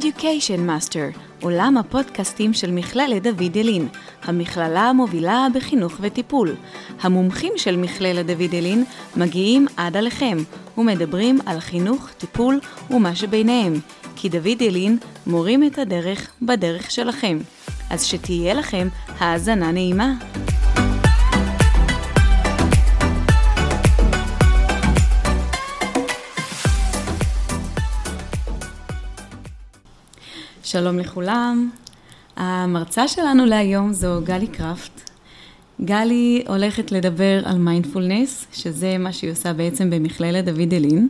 Education Master, עולם הפודקאסטים של מכללת דוד ילין, המכללה המובילה בחינוך וטיפול. המומחים של מכללת דוד ילין מגיעים עד עליכם ומדברים על חינוך, טיפול ומה שביניהם, כי דוד ילין מורים את הדרך בדרך שלכם. אז שתהיה לכם האזנה נעימה. שלום לכולם. המרצה שלנו להיום זו גלי קראפט. גלי הולכת לדבר על מיינדפולנס, שזה מה שהיא עושה בעצם במכללת דוד ילין.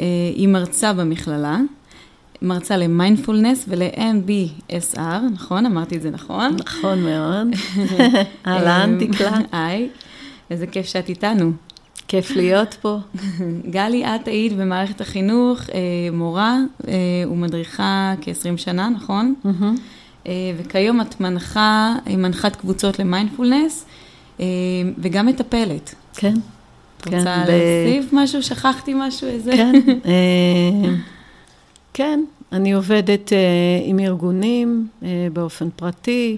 אה, היא מרצה במכללה, מרצה למיינדפולנס ול-MBSR, נכון? אמרתי את זה נכון? נכון מאוד. אהלן, דקלה. היי, איזה כיף שאת איתנו. כיף להיות פה. גלי, את היית במערכת החינוך, אה, מורה אה, ומדריכה כ-20 שנה, נכון? אה, וכיום את מנחה, מנחת קבוצות למיינדפולנס, וגם מטפלת. כן. את רוצה כן, להוסיף ב... משהו? שכחתי משהו? איזה? כן. כן, אני עובדת עם ארגונים באופן פרטי,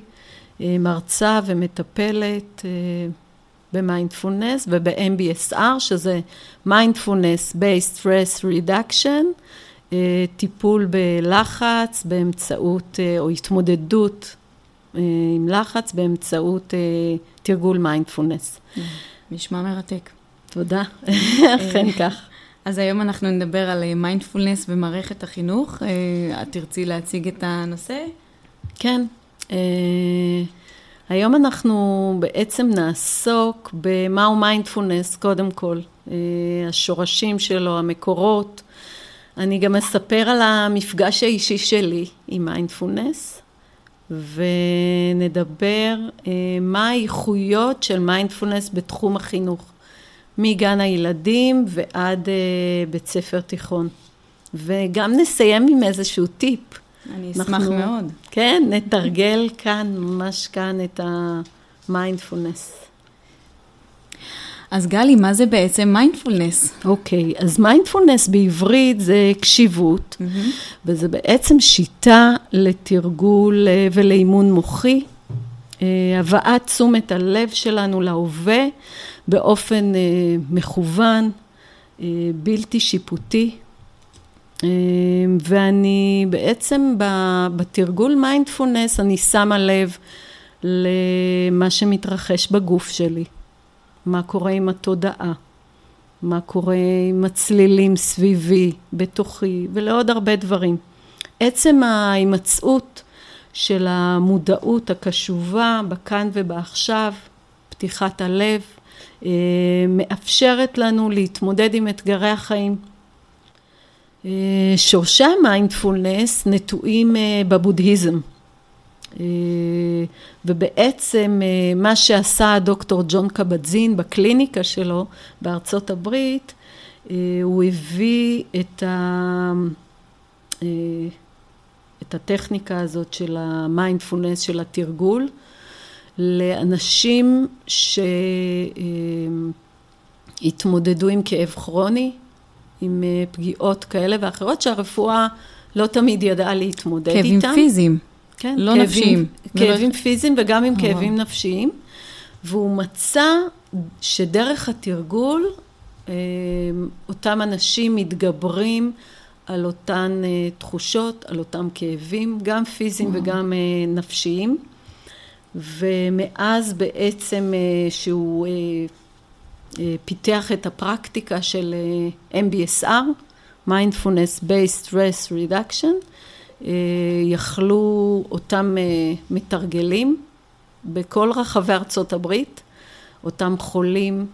מרצה ומטפלת. במיינדפולנס וב-MBSR, שזה Mindfulness Based Stress Reduction, אה, טיפול בלחץ באמצעות, אה, או התמודדות אה, עם לחץ באמצעות תרגול מיינדפולנס. נשמע מרתק. תודה, אכן כך. אז היום אנחנו נדבר על מיינדפולנס במערכת החינוך. את תרצי להציג את הנושא? כן. היום אנחנו בעצם נעסוק במהו מיינדפולנס קודם כל, אה, השורשים שלו, המקורות. אני גם אספר על המפגש האישי שלי עם מיינדפולנס, ונדבר אה, מה האיכויות של מיינדפולנס בתחום החינוך, מגן הילדים ועד אה, בית ספר תיכון. וגם נסיים עם איזשהו טיפ. אני אשמח אנחנו, מאוד. כן, נתרגל כאן, ממש כאן, את המיינדפולנס. אז גלי, מה זה בעצם מיינדפולנס? אוקיי, okay, אז מיינדפולנס בעברית זה קשיבות, mm-hmm. וזה בעצם שיטה לתרגול אה, ולאימון מוחי, אה, הבאת תשומת הלב שלנו להווה באופן אה, מכוון, בלתי שיפוטי, ואני בעצם בתרגול מיינדפולנס, אני שמה לב למה שמתרחש בגוף שלי, מה קורה עם התודעה, מה קורה עם הצלילים סביבי, בתוכי, ולעוד הרבה דברים. עצם ההימצאות של המודעות הקשובה בכאן ובעכשיו, פתיחת הלב, אה, מאפשרת לנו להתמודד עם אתגרי החיים. אה, שורשי המיינדפולנס נטועים אה, בבודהיזם. אה, ובעצם מה שעשה דוקטור ג'ון קבדזין בקליניקה שלו בארצות הברית, הוא הביא את, ה... את הטכניקה הזאת של המיינדפולנס, של התרגול, לאנשים שהתמודדו עם כאב כרוני, עם אה, פגיעות כאלה ואחרות שהרפואה לא תמיד ידעה להתמודד כאבים איתם. כאבים פיזיים, כן, לא כאבים, נפשיים. כאבים ולא... פיזיים וגם עם כאבים נפשיים. והוא מצא שדרך התרגול, אה, אותם אנשים מתגברים על אותן אה, תחושות, על אותם כאבים, גם פיזיים וגם נפשיים. ומאז בעצם שהוא פיתח את הפרקטיקה של אה, MBSR, Mindfulness Based Stress Reduction, אה, יכלו אותם אה, מתרגלים בכל רחבי ארצות הברית, אותם חולים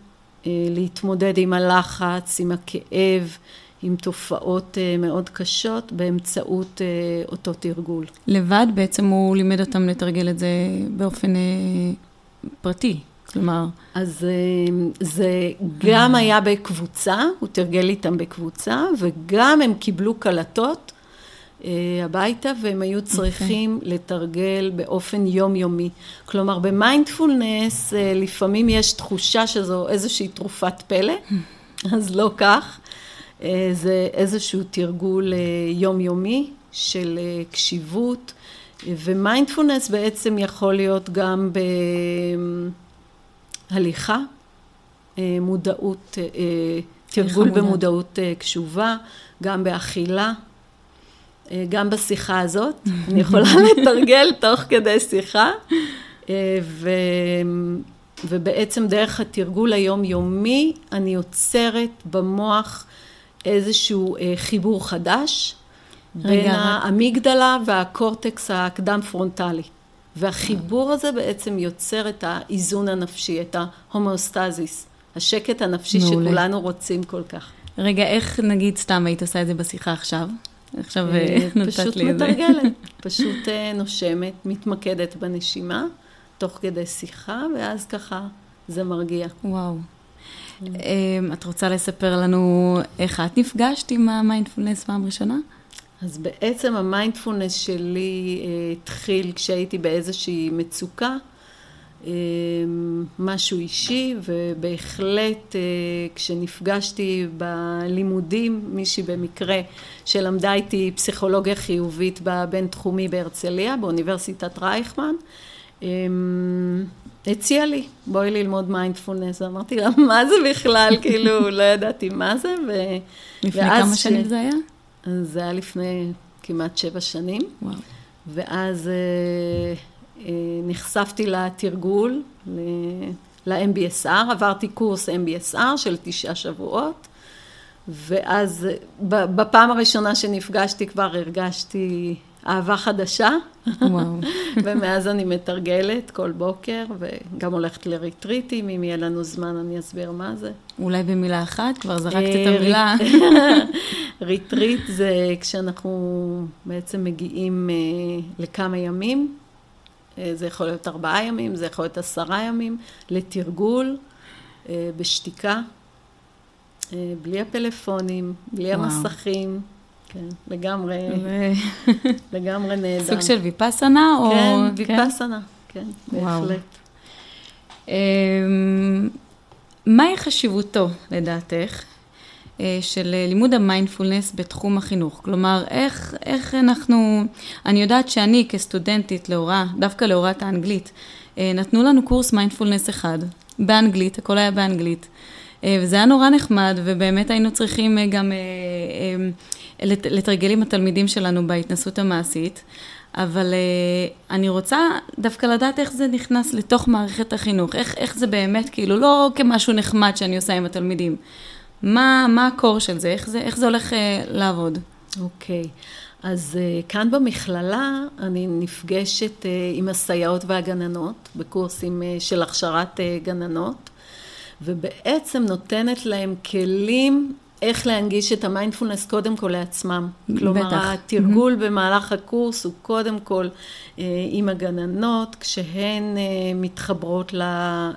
להתמודד עם הלחץ, עם הכאב, עם תופעות מאוד קשות באמצעות אותו תרגול. לבד בעצם הוא לימד אותם לתרגל את זה באופן פרטי. כלומר... אז אה, זה גם היה בקבוצה, הוא תרגל איתם בקבוצה, וגם הם קיבלו קלטות אה, הביתה, והם היו אוקיי. צריכים okay. לתרגל באופן יומיומי. כלומר, במיינדפולנס אה, לפעמים יש תחושה שזו איזושהי תרופת פלא, אז לא כך. זה איזשהו תרגול יומיומי, של קשיבות, ומיינדפולנס בעצם יכול להיות גם בהליכה, מודעות, תרגול במודעות קשובה, גם באכילה. גם בשיחה הזאת, אני יכולה לתרגל תוך כדי שיחה, ו... ובעצם דרך התרגול היומיומי אני יוצרת במוח איזשהו אה, חיבור חדש בין האמיגדלה והקורטקס הקדם פרונטלי. והחיבור הזה בעצם יוצר את האיזון הנפשי, את ההומאוסטזיס, השקט הנפשי מעולה. שכולנו רוצים כל כך. רגע, איך נגיד סתם היית עושה את זה בשיחה עכשיו? עכשיו אה, אה, נתת לי את זה. פשוט מתרגלת, פשוט נושמת, מתמקדת בנשימה. תוך כדי שיחה, ואז ככה זה מרגיע. וואו. אמ, את רוצה לספר לנו איך את נפגשת עם המיינדפולנס פעם ראשונה? אז בעצם המיינדפולנס שלי אה, התחיל כשהייתי באיזושהי מצוקה, אמ, משהו אישי, ובהחלט אה, כשנפגשתי בלימודים, מישהי במקרה שלמדה איתי פסיכולוגיה חיובית בבינתחומי בהרצליה, באוניברסיטת רייכמן, הציע לי, בואי ללמוד מיינדפולנס. אמרתי לה, מה זה בכלל? כאילו, לא ידעתי מה זה. ו... לפני כמה שנים ש... זה היה? זה היה לפני כמעט שבע שנים. וואו. ואז אה, אה, נחשפתי לתרגול, ל-MBSR, עברתי קורס MBSR של תשעה שבועות, ואז בפעם הראשונה שנפגשתי כבר הרגשתי אהבה חדשה. וואו. ומאז אני מתרגלת כל בוקר, וגם הולכת לריטריטים, אם יהיה לנו זמן אני אסביר מה זה. אולי במילה אחת? כבר זרקת את אה, המילה. ריטריט זה כשאנחנו בעצם מגיעים אה, לכמה ימים, אה, זה יכול להיות ארבעה ימים, זה יכול להיות עשרה ימים, לתרגול בשתיקה, בלי הפלאפונים, בלי וואו. המסכים. כן, לגמרי, לגמרי נהדר. סוג של ויפאסנה? או... כן, ויפאסנה, כן, בהחלט. אמ, מהי חשיבותו, לדעתך, אה, של לימוד המיינדפולנס בתחום החינוך? כלומר, איך, איך אנחנו... אני יודעת שאני כסטודנטית להוראה, דווקא להוראת האנגלית, אה, נתנו לנו קורס מיינדפולנס אחד, באנגלית, הכל היה באנגלית. אה, וזה היה נורא נחמד, ובאמת היינו צריכים גם לתרגל עם התלמידים שלנו בהתנסות המעשית, אבל אני רוצה דווקא לדעת איך זה נכנס לתוך מערכת החינוך, איך, איך זה באמת, כאילו, לא כמשהו נחמד שאני עושה עם התלמידים. מה, מה הקור של זה? איך זה, איך זה הולך uh, לעבוד? אוקיי. Okay. אז uh, כאן במכללה אני נפגשת uh, עם הסייעות והגננות בקורסים uh, של הכשרת uh, גננות, ובעצם נותנת להם כלים איך להנגיש את המיינדפולנס קודם כל לעצמם. כלומר, בטח. התרגול mm-hmm. במהלך הקורס הוא קודם כל אה, עם הגננות, כשהן אה, מתחברות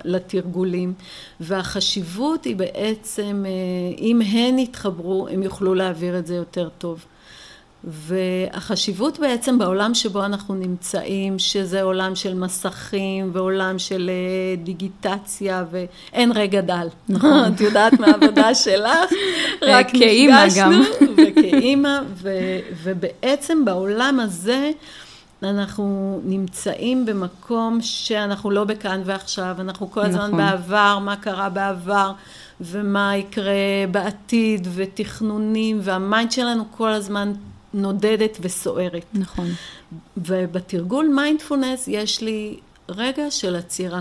לתרגולים, והחשיבות היא בעצם, אה, אם הן יתחברו, הם יוכלו להעביר את זה יותר טוב. והחשיבות בעצם בעולם שבו אנחנו נמצאים, שזה עולם של מסכים ועולם של אה, דיגיטציה ואין רגע דל. נכון. את יודעת מהעבודה שלך, רק נפגשנו. וכאימא, ובעצם בעולם הזה אנחנו נמצאים במקום שאנחנו לא בכאן ועכשיו, אנחנו כל הזמן נכון. בעבר, מה קרה בעבר. ומה יקרה בעתיד, ותכנונים, וה mind שלנו כל הזמן נודדת וסוערת. נכון. ובתרגול מיינדפולנס יש לי רגע של עצירה.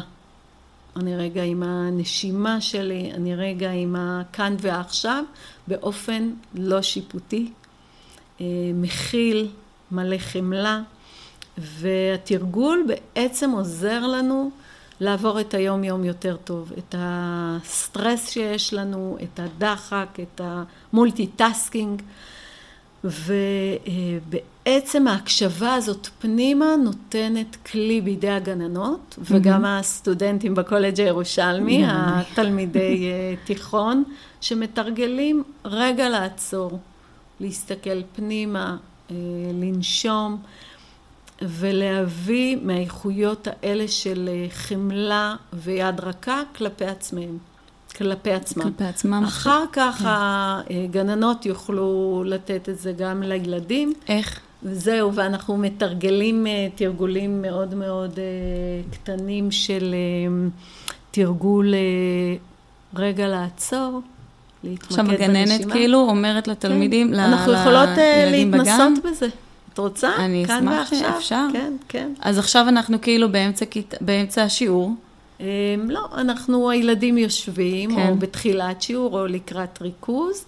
אני רגע עם הנשימה שלי, אני רגע עם הכאן ועכשיו, באופן לא שיפוטי, אה, מכיל, מלא חמלה, והתרגול בעצם עוזר לנו לעבור את היום-יום יותר טוב, את הסטרס שיש לנו, את הדחק, את ה multitasking. ובעצם ההקשבה הזאת פנימה נותנת כלי בידי הגננות mm-hmm. וגם הסטודנטים בקולג' הירושלמי. התלמידי אה, תיכון, שמתרגלים רגע לעצור, להסתכל פנימה, אה, לנשום ולהביא מהאיכויות האלה של אה, חמלה ויד רכה כלפי עצמם. כלפי עצמם. כלפי עצמם. אחר כך כן. הגננות יוכלו לתת את זה גם לילדים. איך? וזהו, ואנחנו מתרגלים אה, תרגולים מאוד מאוד אה, קטנים של אה, תרגול רגע לעצור. עכשיו הגננת כאילו אומרת לתלמידים, כן. אנחנו יכולות להתנסות בזה. את רוצה? אני אשמח שאפשר. כן, כן. אז עכשיו אנחנו כאילו באמצע, באמצע השיעור. לא, אנחנו, הילדים יושבים, כן. או בתחילת שיעור, או לקראת ריכוז,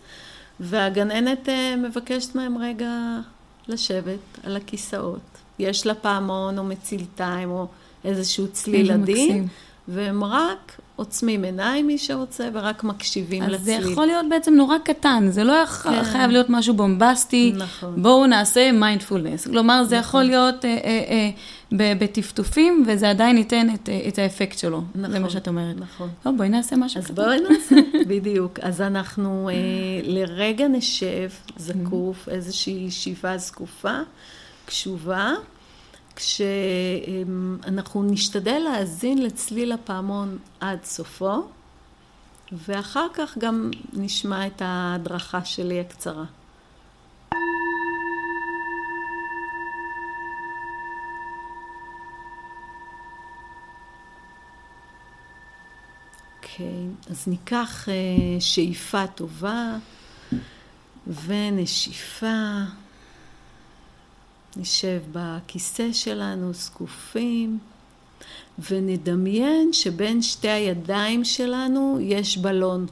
והגננת מבקשת מהם רגע לשבת על הכיסאות. יש לה פעמון או מצילתיים או איזשהו צליל עדין, והם רק עוצמים עיניים מי שרוצה ורק מקשיבים אז לצליל. אז זה יכול להיות בעצם נורא קטן, זה לא כן. חייב להיות משהו בומבסטי, נכון. בואו נעשה מיינדפולנס. כלומר, זה נכון. יכול להיות אה, אה, אה, בטפטופים, וזה עדיין ייתן את, אה, את האפקט שלו. נכון. זה מה שאת אומרת. נכון. טוב, בואי נעשה משהו אז קטן. אז בואי נעשה, בדיוק. אז אנחנו אה, לרגע נשב זקוף, mm-hmm. איזושהי ישיבה זקופה, קשובה. כשאנחנו נשתדל להאזין לצליל הפעמון עד סופו, ואחר כך גם נשמע את ההדרכה שלי הקצרה. אוקיי, אז ניקח אה, שאיפה טובה ונשיפה. נשב בכיסא שלנו זקופים ונדמיין שבין שתי הידיים שלנו יש בלון.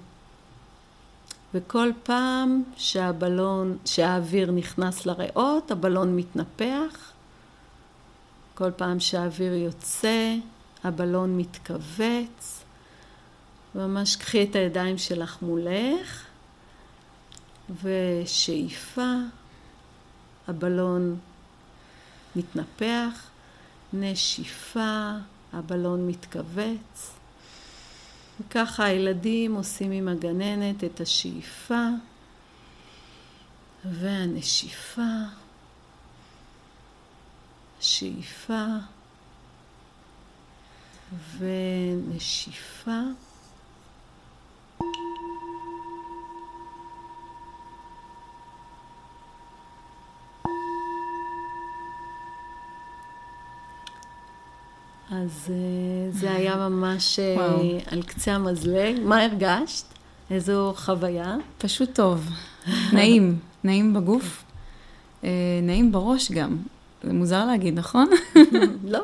וכל פעם שהבלון, שהאוויר נכנס לריאות, הבלון מתנפח. כל פעם שהאוויר יוצא, הבלון מתכווץ. ממש קחי את הידיים שלך מולך, ושאיפה, הבלון מתנפח, נשיפה, הבלון מתכווץ. וככה הילדים עושים עם הגננת את השאיפה והנשיפה, שאיפה ונשיפה. אז אה, זה היה ממש אה, וואו. על קצה המזלג. מה הרגשת? איזו חוויה? פשוט טוב. נעים. נעים בגוף. אה, נעים בראש גם. זה מוזר להגיד, נכון? לא.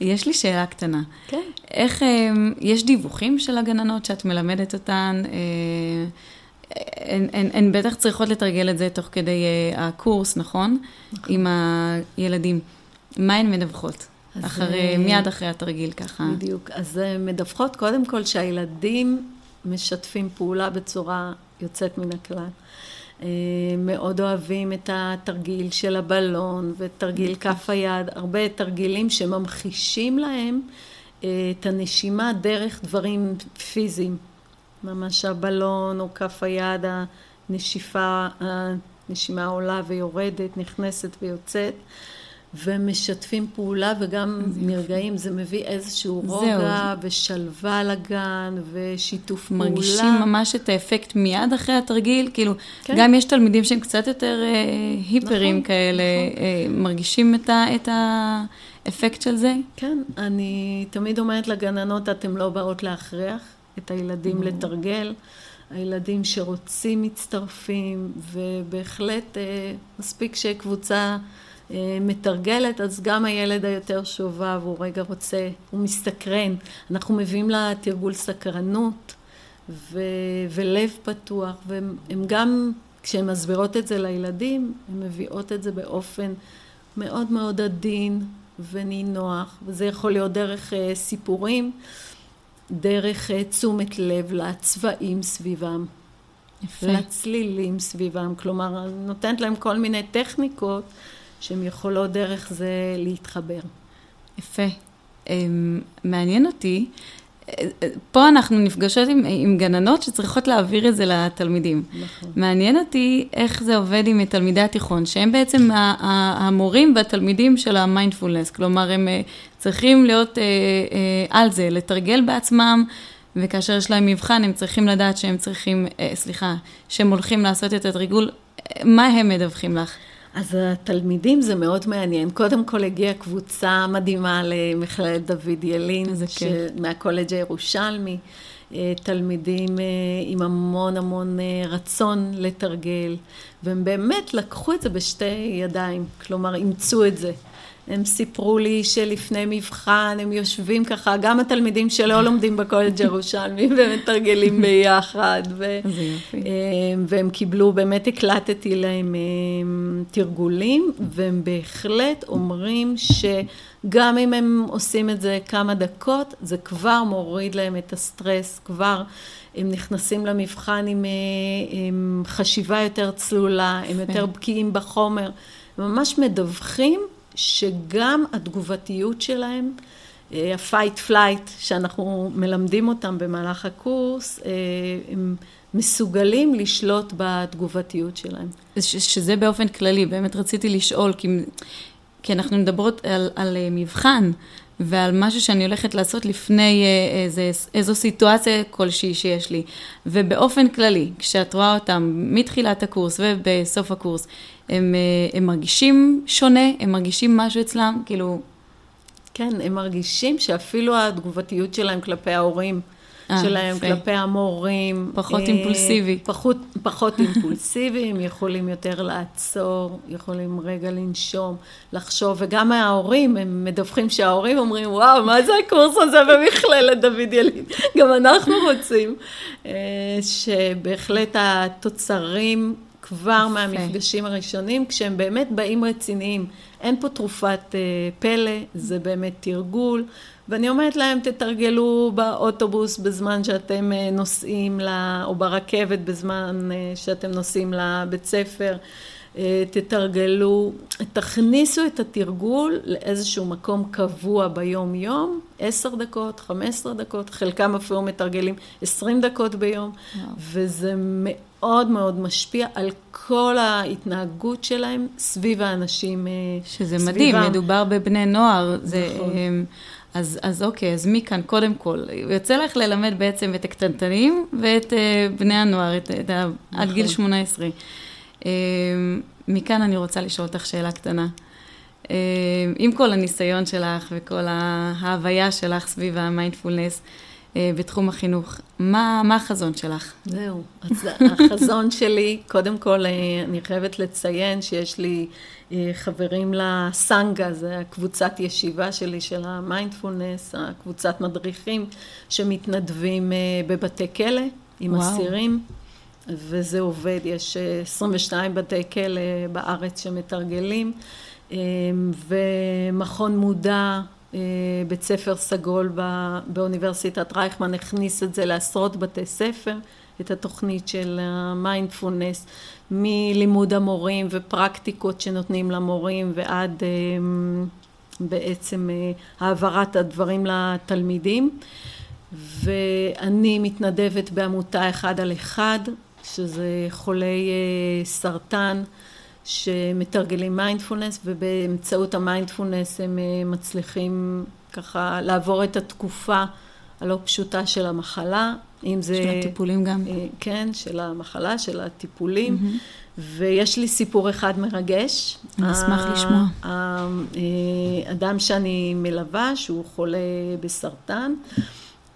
יש לי שאלה קטנה. כן. איך, יש דיווחים של הגננות שאת מלמדת אותן? הן, הן, הן בטח צריכות לתרגל את זה תוך כדי הקורס, נכון? נכון. עם הילדים. מה הן מדווחות? אחרי, מיד אחרי התרגיל ככה. בדיוק. אז מדווחות קודם כל שהילדים משתפים פעולה בצורה יוצאת מן הכלל. אה, מאוד אוהבים את התרגיל של הבלון ותרגיל כף היד, הרבה תרגילים שממחישים להם אה, את הנשימה דרך דברים פיזיים. ממש הבלון או כף היד, הנשיפה, הנשימה עולה ויורדת, נכנסת ויוצאת. ומשתפים פעולה וגם נרגעים, זה מביא איזשהו רוגע ושלווה לגן ושיתוף פעולה. מרגישים ממש את האפקט מיד אחרי התרגיל, כאילו, כן. גם יש תלמידים שהם קצת יותר אה, היפרים נכון, כאלה, נכון. אה, מרגישים את, ה, את האפקט של זה? כן, אני תמיד אומרת לגננות, אתן לא באות להכריח את הילדים. לתרגל. הילדים שרוצים מצטרפים, ובהחלט אה, מספיק שקבוצה... אה, מתרגלת, אז גם הילד היותר שובב, הוא רגע רוצה, הוא מסתקרן. אנחנו מביאים לה תרגול סקרנות ו- ולב פתוח, והם גם, כשהן מסבירות את זה לילדים, הן מביאות את זה באופן מאוד מאוד עדין ונינוח, וזה יכול להיות דרך uh, סיפורים, דרך uh, תשומת לב לצבעים סביבם. יפה. לצלילים סביבם, כלומר, נותנת להם כל מיני טכניקות שהן יכולות דרך זה להתחבר. יפה. אמ, מעניין אותי, פה אנחנו נפגשות עם, עם גננות שצריכות להעביר את זה לתלמידים. נכון. מעניין אותי איך זה עובד עם תלמידי התיכון, שהם בעצם המורים והתלמידים של המיינדפולנס, כלומר הם אה, צריכים להיות אה, אה, על זה, לתרגל בעצמם, וכאשר יש להם מבחן הם צריכים לדעת שהם צריכים, סליחה, שהם הולכים לעשות את התרגול, מה הם מדווחים לך? אז התלמידים זה מאוד מעניין. קודם כל הגיעה קבוצה מדהימה למכללת דוד ילין, מהקולג' הירושלמי. אה, תלמידים אה, עם המון המון אה, רצון לתרגל, והם באמת לקחו את זה בשתי ידיים, כלומר אימצו את זה. הם סיפרו לי שלפני מבחן הם יושבים ככה, גם התלמידים שלא לומדים בקולג' ירושלמי ומתרגלים ביחד. ו- והם קיבלו, באמת הקלטתי להם תרגולים, והם בהחלט אומרים שגם אם הם עושים את זה כמה דקות, זה כבר מוריד להם את הסטרס, כבר הם נכנסים למבחן עם, עם חשיבה יותר צלולה, הם יותר בקיאים בחומר, ממש מדווחים שגם התגובתיות שלהם, ה-fight flight שאנחנו מלמדים אותם במהלך הקורס, אה, הם מסוגלים לשלוט בתגובתיות שלהם. שזה באופן כללי, באמת רציתי לשאול, כי, כי אנחנו מדברות על, על אה, מבחן ועל משהו שאני הולכת לעשות לפני אה, איזה, איזו סיטואציה כלשהי שיש לי. ובאופן כללי, כשאת רואה אותם מתחילת הקורס ובסוף הקורס, הם, אה, הם מרגישים שונה, הם מרגישים משהו אצלם, כאילו... כן, הם מרגישים שאפילו התגובתיות שלהם כלפי ההורים, שלהם יפה. כלפי המורים. פחות אה, אימפולסיבי. פחות, פחות אימפולסיבי, הם יכולים יותר לעצור, יכולים רגע לנשום, לחשוב, וגם ההורים, הם מדווחים שההורים אומרים, וואו, מה זה הקורס הזה במכללת דוד ילין? גם אנחנו רוצים. אה, שבהחלט התוצרים כבר מהמפגשים הראשונים, כשהם באמת באים רציניים. אין פה תרופת אה, פלא, זה באמת תרגול. ואני אומרת להם, תתרגלו באוטובוס בזמן שאתם אה, נוסעים, לה, או ברכבת בזמן אה, שאתם נוסעים לבית ספר. תתרגלו, תכניסו את התרגול לאיזשהו מקום קבוע ביום יום, עשר דקות, חמש עשרה דקות, חלקם אפילו מתרגלים עשרים דקות ביום, וואו. וזה מאוד מאוד משפיע על כל ההתנהגות שלהם סביב האנשים שזה סביבם. מדהים, מדובר בבני נוער. נכון. זה, אז, אז אוקיי, אז מכאן, קודם כל, יוצא לך ללמד בעצם את הקטנטנים ואת uh, בני הנוער, את, את, נכון. עד גיל 18. Uh, מכאן אני רוצה לשאול אותך שאלה קטנה. Uh, עם כל הניסיון שלך וכל ההוויה שלך סביב המיינדפולנס, אה, בתחום החינוך. מה, מה החזון שלך? זהו, אז החזון שלי, קודם כל אה, אני חייבת לציין שיש לי אה, חברים לסנגה, זה הקבוצת ישיבה שלי של המיינדפולנס, הקבוצת מדריכים שמתנדבים בבתי כלא עם וואו. אסירים. וזה עובד, יש 22 בתי כלא בארץ שמתרגלים, ומכון מודע אה, בית ספר סגול באוניברסיטת רייכמן הכניס את זה לעשרות בתי ספר, את התוכנית של המיינדפולנס, מלימוד המורים ופרקטיקות שנותנים למורים ועד אה, בעצם אה, העברת הדברים לתלמידים. ואני מתנדבת בעמותה אחד על אחד, שזה חולי סרטן. שמתרגלים מיינדפולנס ובאמצעות המיינדפולנס הם אה, מצליחים ככה לעבור את התקופה הלא פשוטה של המחלה, אם זה... של הטיפולים גם. אה, כן, של המחלה, של הטיפולים. Mm-hmm. ויש לי סיפור אחד מרגש. אני אשמח לשמוע. האדם שאני מלווה, שהוא חולה בסרטן,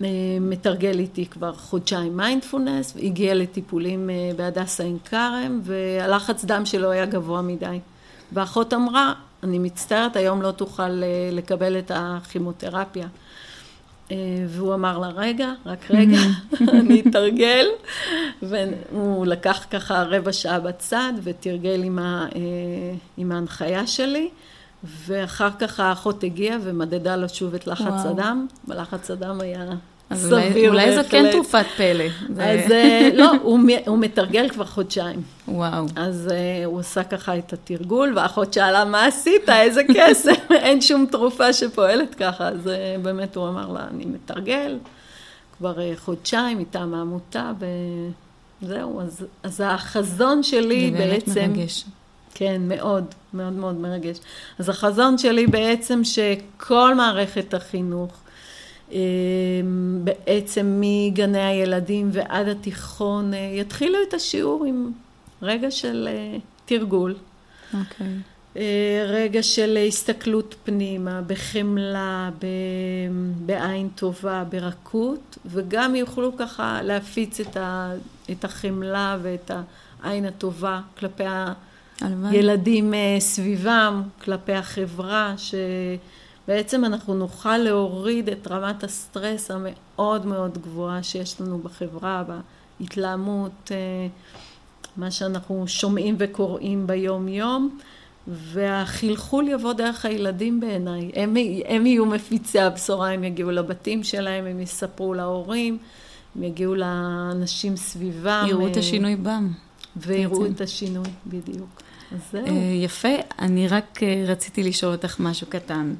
אה, מתרגל איתי כבר חודשיים מיינדפולנס, הגיע לטיפולים אה, בהדסה עין כרם, והלחץ דם שלו היה גבוה מדי. ואחות אמרה, אני מצטערת, היום לא תוכל אה, לקבל את הכימותרפיה. והוא אמר לה, רגע, רק רגע, אני אתרגל. והוא לקח ככה רבע שעה בצד ותרגל עם, ה, עם ההנחיה שלי. ואחר כך האחות הגיעה ומדדה לו שוב את לחץ וואו. הדם, ולחץ הדם היה אז סביר אולי, אולי זו כן תרופת פלא. אז אה, לא, הוא, הוא מתרגל כבר חודשיים. וואו. אז uh, הוא עשה ככה את התרגול, והאחות שאלה, מה עשית? איזה כסף? אין שום תרופה שפועלת ככה. אז uh, באמת הוא אמר לה, אני מתרגל כבר uh, חודשיים מטעם העמותה, וזהו. אז, אז החזון שלי זה בעצם... זה באמת מרגש. כן, מאוד, מאוד מאוד מרגש. אז החזון שלי בעצם שכל מערכת החינוך, בעצם מגני הילדים ועד התיכון, אה, יתחילו את השיעור עם רגע של אה, תרגול. אוקיי. אה, רגע של הסתכלות פנימה, בחמלה, ב... בעין טובה, ברכות, וגם יוכלו ככה להפיץ את, ה... את החמלה ואת העין הטובה כלפי הילדים סביבם, כלפי החברה, שבעצם אנחנו נוכל להוריד את רמת הסטרס המאוד מאוד גבוהה שיש לנו בחברה, בהתלהמות, אה, מה שאנחנו שומעים וקוראים ביום יום. והחלחול יבוא דרך הילדים בעיניי. הם, הם יהיו מפיצי הבשורה, הם יגיעו לבתים שלהם, הם יספרו להורים, הם יגיעו לאנשים סביבם. יראו את השינוי בם. ויראו את השינוי, בדיוק. אז זהו. אה, יפה. אני רק אה, רציתי לשאול אותך משהו קטן.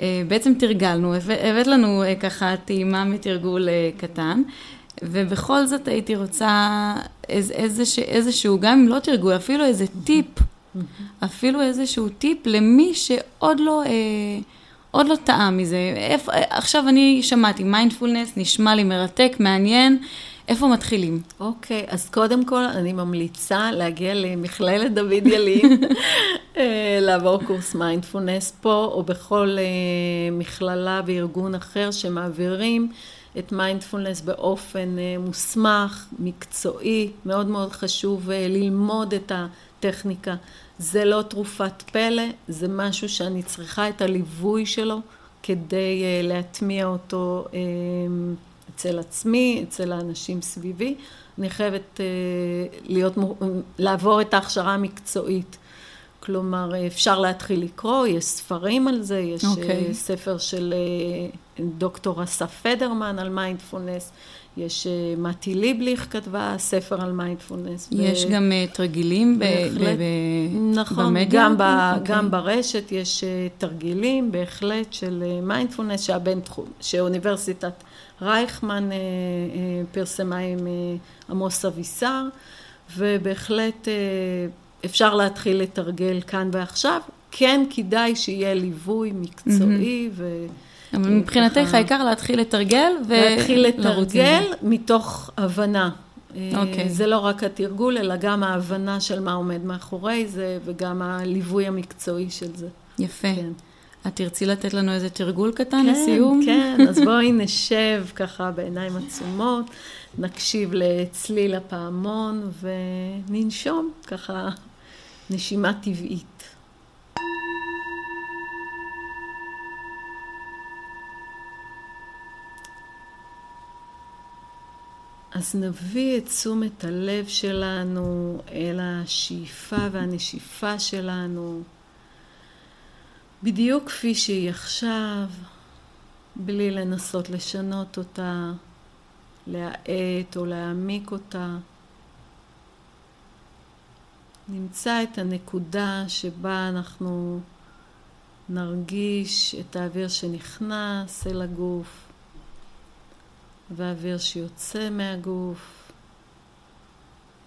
אה, בעצם תרגלנו, הבאת לנו ככה טעימה מתרגול קטן, ובכל זאת הייתי רוצה איזשהו, איזשהו, גם אם לא תרגול, אפילו איזה טיפ. אפילו איזשהו טיפ למי שעוד לא, אה, עוד לא טעם מזה. איפה, עכשיו אני שמעתי, מיינדפולנס נשמע לי מרתק, מעניין. איפה מתחילים? אוקיי, okay, אז קודם כל אני ממליצה להגיע למכללת דוד ילין, אה, לעבור קורס מיינדפולנס פה או בכל אה, מכללה וארגון אחר שמעבירים את מיינדפולנס באופן אה, מוסמך, מקצועי, מאוד מאוד חשוב ללמוד את ה... טכניקה. זה לא תרופת פלא, זה משהו שאני צריכה את הליווי שלו כדי להטמיע אותו אצל עצמי, אצל האנשים סביבי. אני חייבת אה, להיות, לעבור את ההכשרה המקצועית. כלומר, אפשר להתחיל לקרוא, יש ספרים על זה, יש okay. אוקיי. ספר של דוקטור אסף פדרמן על מיינדפולנס, יש אה, מתי ליבליך כתבה ספר על מיינדפולנס. יש ו... גם uh, תרגילים בהחלט, ב- ב- נכון, במדיה? גם, ב- okay. אוקיי. גם ברשת יש uh, תרגילים בהחלט של מיינדפולנס שהבין תחום, שאוניברסיטת רייכמן פרסמה עם עמוס אבישר, ובהחלט אפשר להתחיל לתרגל כאן ועכשיו. כן כדאי שיהיה ליווי מקצועי mm-hmm. ו... אבל מבחינתך העיקר להתחיל לתרגל ו... להתחיל לתרגל מתוך הבנה. Okay. אוקיי. זה לא רק התרגול, אלא גם ההבנה של מה עומד מאחורי זה, וגם הליווי המקצועי של זה. יפה. כן. את תרצי לתת לנו איזה תרגול קטן כן, לסיום? כן, כן, אז בואי נשב ככה בעיניים עצומות, נקשיב לצליל הפעמון וננשום ככה נשימה טבעית. אז נביא את תשומת הלב שלנו אל השאיפה והנשיפה שלנו, בדיוק כפי שהיא עכשיו, בלי לנסות לשנות אותה, להאט או להעמיק אותה. נמצא את הנקודה שבה אנחנו נרגיש את האוויר שנכנס אל הגוף. ואוויר שיוצא מהגוף,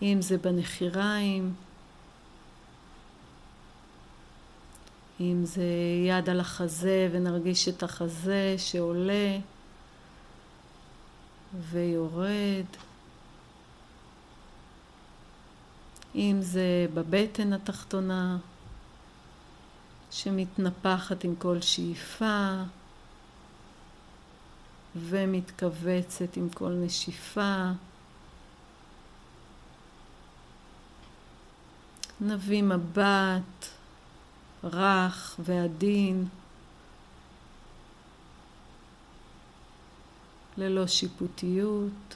אם זה בנחיריים, אם זה יד על החזה ונרגיש את החזה שעולה ויורד, אם זה בבטן התחתונה שמתנפחת עם כל שאיפה ומתכווצת עם כל נשיפה. נביא מבט רך ועדין, ללא שיפוטיות,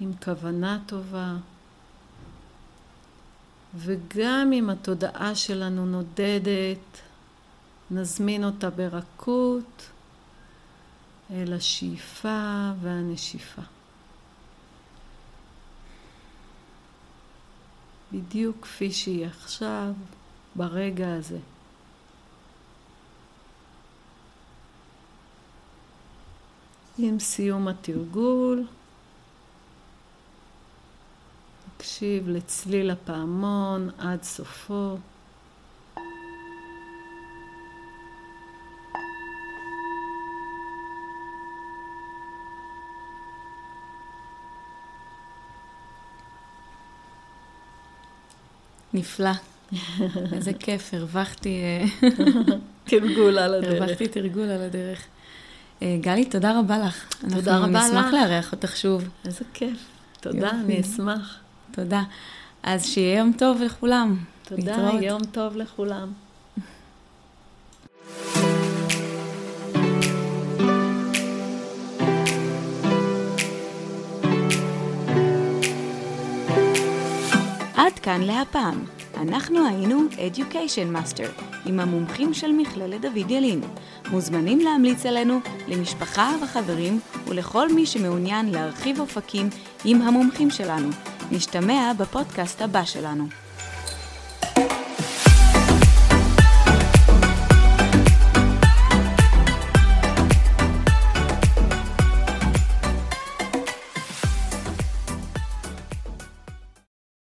עם כוונה טובה, וגם אם התודעה שלנו נודדת נזמין אותה ברכות אל השאיפה והנשיפה. בדיוק כפי שהיא עכשיו, ברגע הזה. עם סיום התרגול, נקשיב לצליל הפעמון עד סופו. נפלא. איזה כיף, הרווחתי... אה, תרגול על הדרך. הרווחתי תרגול על הדרך. אה, גלי, תודה רבה לך. תודה רבה לך. אנחנו נשמח לארח אותך שוב. איזה כיף. תודה, אני אשמח. תודה. אז שיהיה יום טוב לכולם. תודה. יום טוב לכולם. עד כאן להפעם. אנחנו היינו Education Master, עם המומחים של מכללת דוד ילין. מוזמנים להמליץ עלינו למשפחה וחברים ולכל מי שמעוניין להרחיב אופקים עם המומחים שלנו. נשתמע בפודקאסט הבא שלנו.